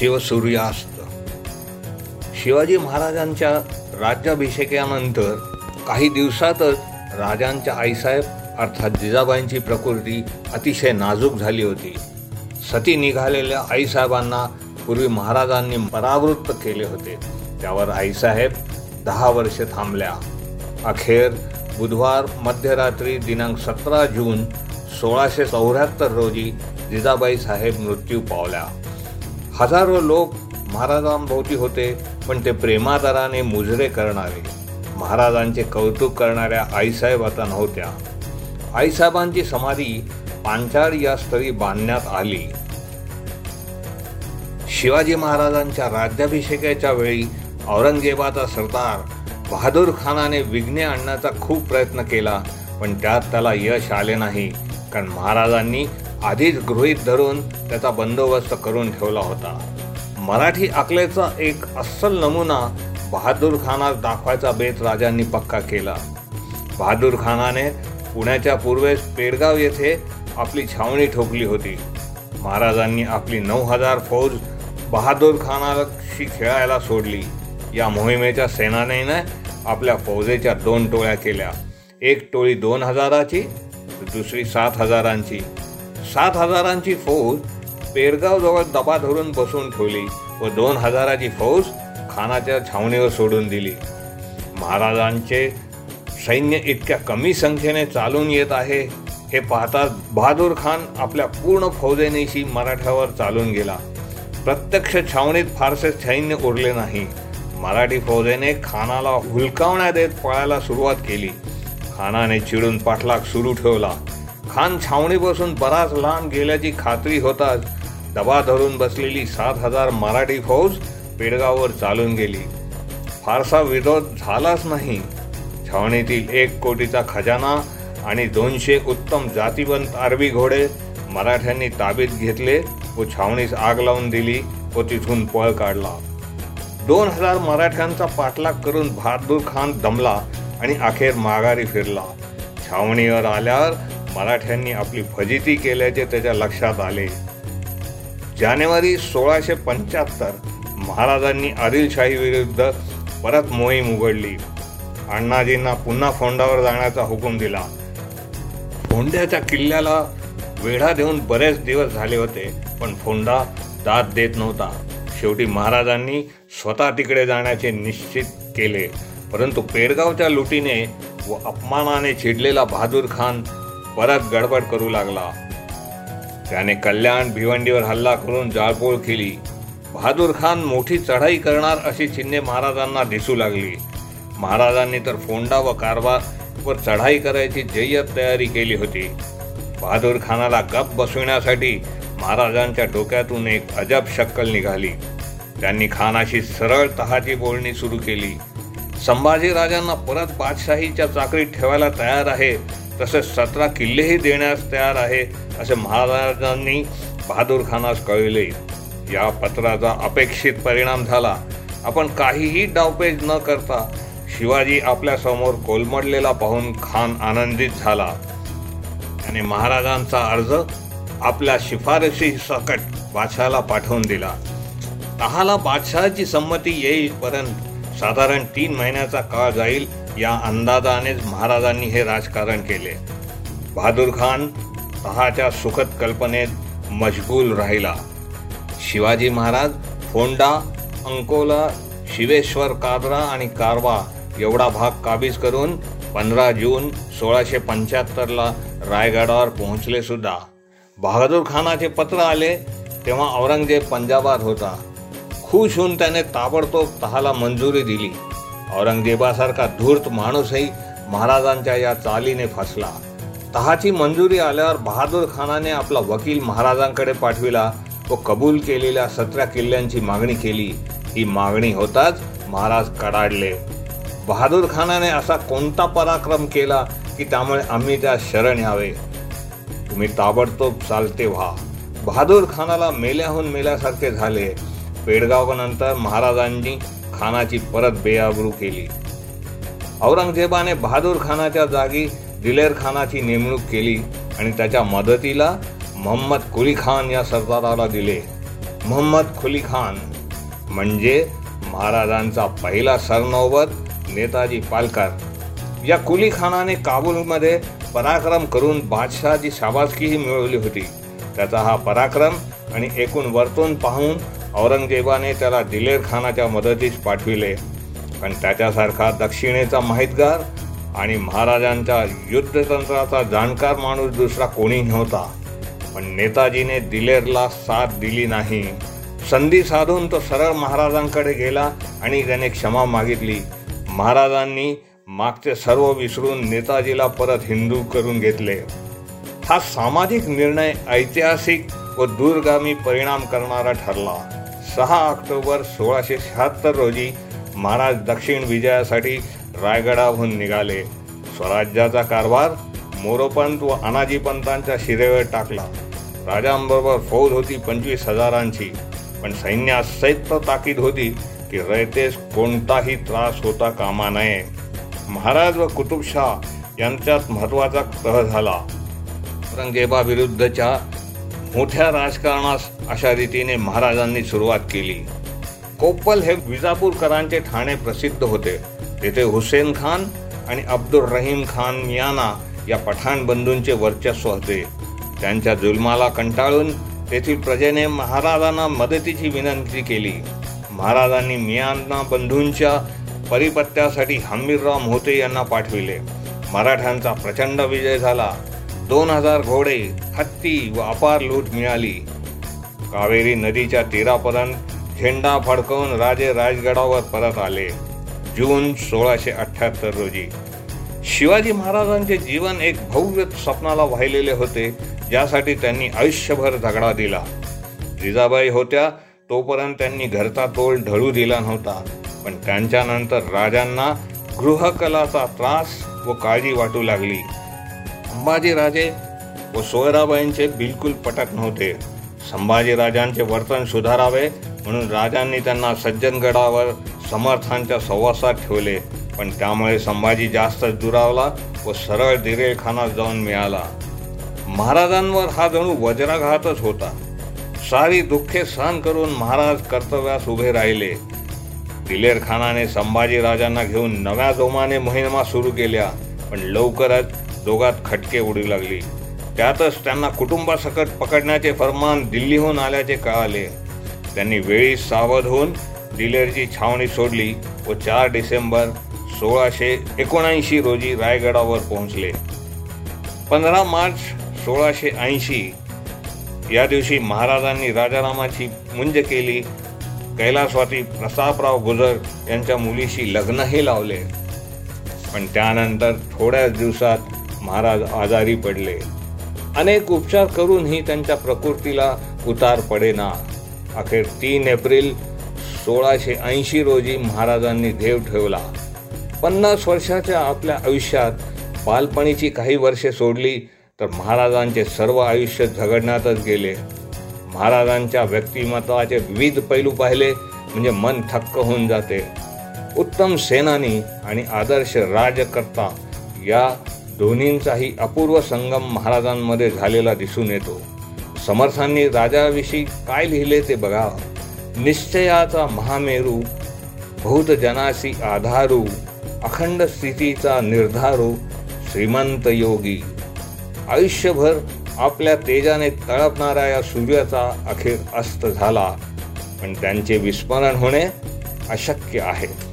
शिवसूर्यास्त. शिवाजी महाराजांच्या राज्याभिषेकानंतर काही दिवसातच राजांच्या आईसाहेब अर्थात जिजाबाईंची प्रकृती अतिशय नाजूक झाली होती. सती निघालेल्या आईसाहेबांना पूर्वी महाराजांनी परावृत्त केले होते. त्यावर आईसाहेब दहा वर्षे थांबल्या. अखेर बुधवार मध्यरात्री दिनांक सतरा जून सोळाशे चौऱ्याहत्तर रोजी जिजाबाई साहेब मृत्यू पावल्या. हजारो लोक महाराजांभोवती होते पण ते प्रेमादराने मुजरे करणारे. महाराजांचे कौतुक करणाऱ्या आईसाहेब आता नव्हत्या. आईसाहेबांची समाधी पांचाळ या स्थळी बांधण्यात आली. शिवाजी महाराजांच्या राज्याभिषेकाच्या वेळी औरंगजेबाचा सरदार बहादूर खानाने विघ्ने आणण्याचा खूप प्रयत्न केला पण त्यात त्याला यश आले नाही कारण महाराजांनी आधीच गृहीत धरून त्याचा बंदोबस्त करून ठेवला होता. मराठी अकलेचा एक अस्सल नमुना बहादूर खानास दाखवायचा बेत राजांनी पक्का केला. बहादूर खानाने पुण्याच्या पूर्वेस पेडगाव येथे आपली छावणी ठोकली होती. महाराजांनी आपली नऊ हजार फौज बहादूर खानाशी खेळायला सोडली. या मोहिमेच्या सेनानीने आपल्या फौजेच्या दोन टोळ्या केल्या. एक टोळी दोन हजाराची दुसरी सात हजारांची. सात हजारांची फौज पेरगावजवळ दबा धरून बसून ठेवली व दोन हजाराची फौज खानाच्या छावणीवर सोडून दिली. महाराजांचे सैन्य इतक्या कमी संख्येने चालून येत आहे हे पाहता बहादूर खान आपल्या पूर्ण फौजेनेशी मराठ्यावर चालून गेला. प्रत्यक्ष छावणीत फारसे सैन्य उरले नाही. मराठी फौजेने खानाला हुलकावण्या देत पळायला सुरुवात केली. खानाने चिडून पाठलाग सुरू ठेवला. खान छावणीपासून बराच लांब गेल्याची खात्री होताच दबा धरून बसलेली सात हजार मराठी फौज पेडगाववर चालून गेली. फारसा विरोध झालाच नाही. छावणीतील एक कोटीचा खजाना आणि दोनशे उत्तम जातीवंत अरबी घोडे मराठ्यांनी ताब्यात घेतले व छावणीस आग लावून दिली व तिथून पळ काढला. दोन हजार मराठ्यांचा पाठलाग करून बहादूर खान दमला आणि अखेर माघारी फिरला. छावणीवर आल्यावर मराठ्यांनी आपली फजिती केल्याचे त्याच्या लक्षात आले. जानेवारी सोळाशे पंच्याहत्तर महाराजांनी आदिलशाही विरुद्ध परत मोहीम उघडली. अण्णाजींना पुन्हा फोंडावर जाण्याचा हुकूम दिला. फोंड्याच्या किल्ल्याला वेढा देऊन बरेच दिवस झाले होते पण फोंडा दाद देत नव्हता. शेवटी महाराजांनी स्वतः तिकडे जाण्याचे निश्चित केले. परंतु पेडगावच्या लुटीने व अपमानाने चिडलेला बहादूर खान परत गडबड करू लागला. त्याने कल्याण भिवंडीवर हल्ला करून जाळपोळ केली. बहादूर खान मोठी चढाई करणार अशी चिन्हे महाराजांना दिसू लागली. महाराजांनी तर फोंडा व कारभार वर चढाई करायची जय्यत तयारी केली होती. बहादूर खानाला गप बसविण्यासाठी महाराजांच्या डोक्यातून एक अजब शक्कल निघाली. त्यांनी खानाशी सरळ तहाची बोलणी सुरू केली. संभाजी राजांना परत बादशाहीच्या चाकरीत ठेवायला तयार आहे. तसेच सतरा किल्लेही देण्यास तयार आहे असे महाराजांनी बहादूर खानास कळविले या पत्राचा अपेक्षित परिणाम झाला. आपण काहीही डावपेज न करता शिवाजी आपल्यासमोर कोलमडलेला पाहून खान आनंदित झाला. त्याने महाराजांचा अर्ज आपल्या शिफारशी सकट बादशाला पाठवून दिला. तहाला बादशहाची संमती येईपर्यंत साधारण तीन महिन्याचा काळ जाईल या अंदाजानेच महाराजांनी हे राजकारण केले. बहादूर खान तहाच्या सुखद कल्पनेत मशगूल राहिला. शिवाजी महाराज फोंडा अंकोला शिवेश्वर कादरा आणि कारवा एवढा भाग काबीज करून पंधरा जून सोळाशे पंच्याहत्तरला रायगडावर पोहोचले सुद्धा. बहादूर खानाचे पत्र आले तेव्हा औरंगजेब पंजाबात होता. खुश होऊन त्याने ताबडतोब तहाला मंजुरी दिली. औरंगजेबासारखा धूर्त माणूसही महाराजांच्या या चालीने फसला. तहाची मंजुरी आल्यावर बहादूर खानाने आपला वकील महाराजांकडे पाठविला व कबूल केलेल्या सतरा किल्ल्यांची मागणी केली. ही मागणी होताच महाराज कडाडले. बहादूर खानाने असा कोणता पराक्रम केला की त्यामुळे आम्ही त्या शरण यावे? तुम्ही ताबडतोब चालते व्हा. बहादूर खानाला मेल्याहून मेल्यासारखे झाले. पेडगावनंतर महाराजांनी खानाची परत बेआबरू केली. औरंगजेबाने बहादूर खानाच्या जागी दिलेर खानाची नेमणूक केली आणि त्याच्या मदतीला मोहम्मद कुली खान या सरदाराला दिले. मोहम्मद खुली खान म्हणजे महाराजांचा पहिला सरनौबत नेताजी पालकर. या कुली खानाने काबूलमध्ये पराक्रम करून बादशहाची शाबासकीही मिळवली होती. त्याचा हा पराक्रम आणि एकूण वर्तून पाहून औरंगजेबाने त्याला दिलेर खानाच्या मदतीस पाठविले. पण त्याच्यासारखा दक्षिणेचा माहितगार आणि महाराजांच्या युद्धतंत्राचा जाणकार माणूस दुसरा कोणी नव्हता. पण नेताजीने दिलेरला साथ दिली नाही. संधी साधून तो सरळ महाराजांकडे गेला आणि त्याने क्षमा मागितली. महाराजांनी मागचे सर्व विसरून नेताजीला परत हिंदू करून घेतले. हा सामाजिक निर्णय ऐतिहासिक व दूरगामी परिणाम करणारा ठरला. सहा ऑक्टोबर सोळाशे शहात्तर रोजी महाराज दक्षिण विजयासाठी रायगडाहून निघाले. स्वराज्याचा कारभार मोरोपंत व अनाजीपंतांच्या शिरेवर टाकला. राजांबरोबर फौज होती पंचवीस हजारांची पण सैन्यात सैत्र ताकीद होती की रयतेस कोणताही त्रास होता कामा नये. महाराज व कुतुबशाह यांच्यात महत्त्वाचा तह झाला. औरंगजेबाविरुद्धच्या मोठ्या राजकारणास अशा रीतीने महाराजांनी सुरुवात केली. कोप्पल हे विजापूरकरांचे ठाणे प्रसिद्ध होते. तेथे हुसेन खान आणि अब्दुल रहीम खान मियाना या पठाण बंधूंचे वर्चस्व होते. त्यांच्या जुलमाला कंटाळून तेथील प्रजेने महाराजांना मदतीची विनंती केली. महाराजांनी मियांना बंधूंच्या परिपत्यासाठी हमीरराव मोहते यांना पाठविले. मराठ्यांचा प्रचंड विजय झाला. दोन हजार घोडे हत्ती व अपार लूट मिळाली. कावेरी नदीच्या तीरापर्यंत झेंडा फडकवून राजे राजगडावर परत आले जून सोळाशे अठ्ठ्याहत्तर रोजी. शिवाजी महाराजांचे जीवन एक भव्य स्वप्नाला वाहिलेले होते ज्यासाठी त्यांनी आयुष्यभर झगडा दिला. जिजाबाई होत्या तोपर्यंत त्यांनी घरचा तोल ढळू दिला नव्हता पण त्यांच्यानंतर राजांना गृहकलाचा त्रास व काळजी वाटू लागली. संभाजीराजे व सोयराबाईंचे बिलकुल पटत नव्हते. संभाजीराजांचे वर्तन सुधारावे म्हणून राजांनी त्यांना सज्जनगडावर समर्थांच्या सहवासात ठेवले. पण त्यामुळे संभाजी जास्तच दुरावला व सरळ दिरेखानात जाऊन मिळाला. महाराजांवर हा जणू वज्राघातच होता. सारी दुःखे सहन करून महाराज कर्तव्यास उभे राहिले. दिलेर खानाने संभाजी राजांना घेऊन नव्या जोमाने मोहिमा सुरू केल्या. पण लवकरच दोघात खटके उडू लागली. त्यातच त्यांना कुटुंबासकट पकडण्याचे फरमान दिल्लीहून आल्याचे कळाले. त्यांनी वेळी सावध होऊन दिलेरची छावणी सोडली व चार डिसेंबर सोळाशे एकोणऐंशी रोजी रायगडावर पोहोचले. पंधरा मार्च सोळाशे ऐंशी या दिवशी महाराजांनी राजारामाची मुंज केली. कैलासवाती प्रतापराव गुजर यांच्या मुलीशी लग्नही लावले. पण त्यानंतर थोड्याच दिवसात महाराज आजारी पडले. अनेक उपचार करूनही त्यांच्या प्रकृतीला उतार पडेना. अखेर तीन एप्रिल सोळाशे ऐंशी रोजी महाराजांनी देव ठेवला. पन्नास वर्षाच्या आपल्या आयुष्यात बालपणीची काही वर्षे सोडली तर महाराजांचे सर्व आयुष्य झगडण्यातच गेले. महाराजांच्या व्यक्तिमत्वाचे विविध पैलू पाहिले म्हणजे मन थक्क होऊन जाते. उत्तम सेनानी आणि आदर्श राजकर्ता या दोन्हींचाही अपूर्व संगम महाराजांमध्ये झालेला दिसून येतो. समर्थांनी राजाविषयी काय लिहिले ते बघा. निश्चयाचा महामेरू बहुतजनासी आधारू अखंड स्थितीचा निर्धारू श्रीमंत योगी. आयुष्यभर आपल्या तेजाने तळपणाऱ्या या सूर्याचा अखेर अस्त झाला. पण त्यांचे विस्मरण होणे अशक्य आहे.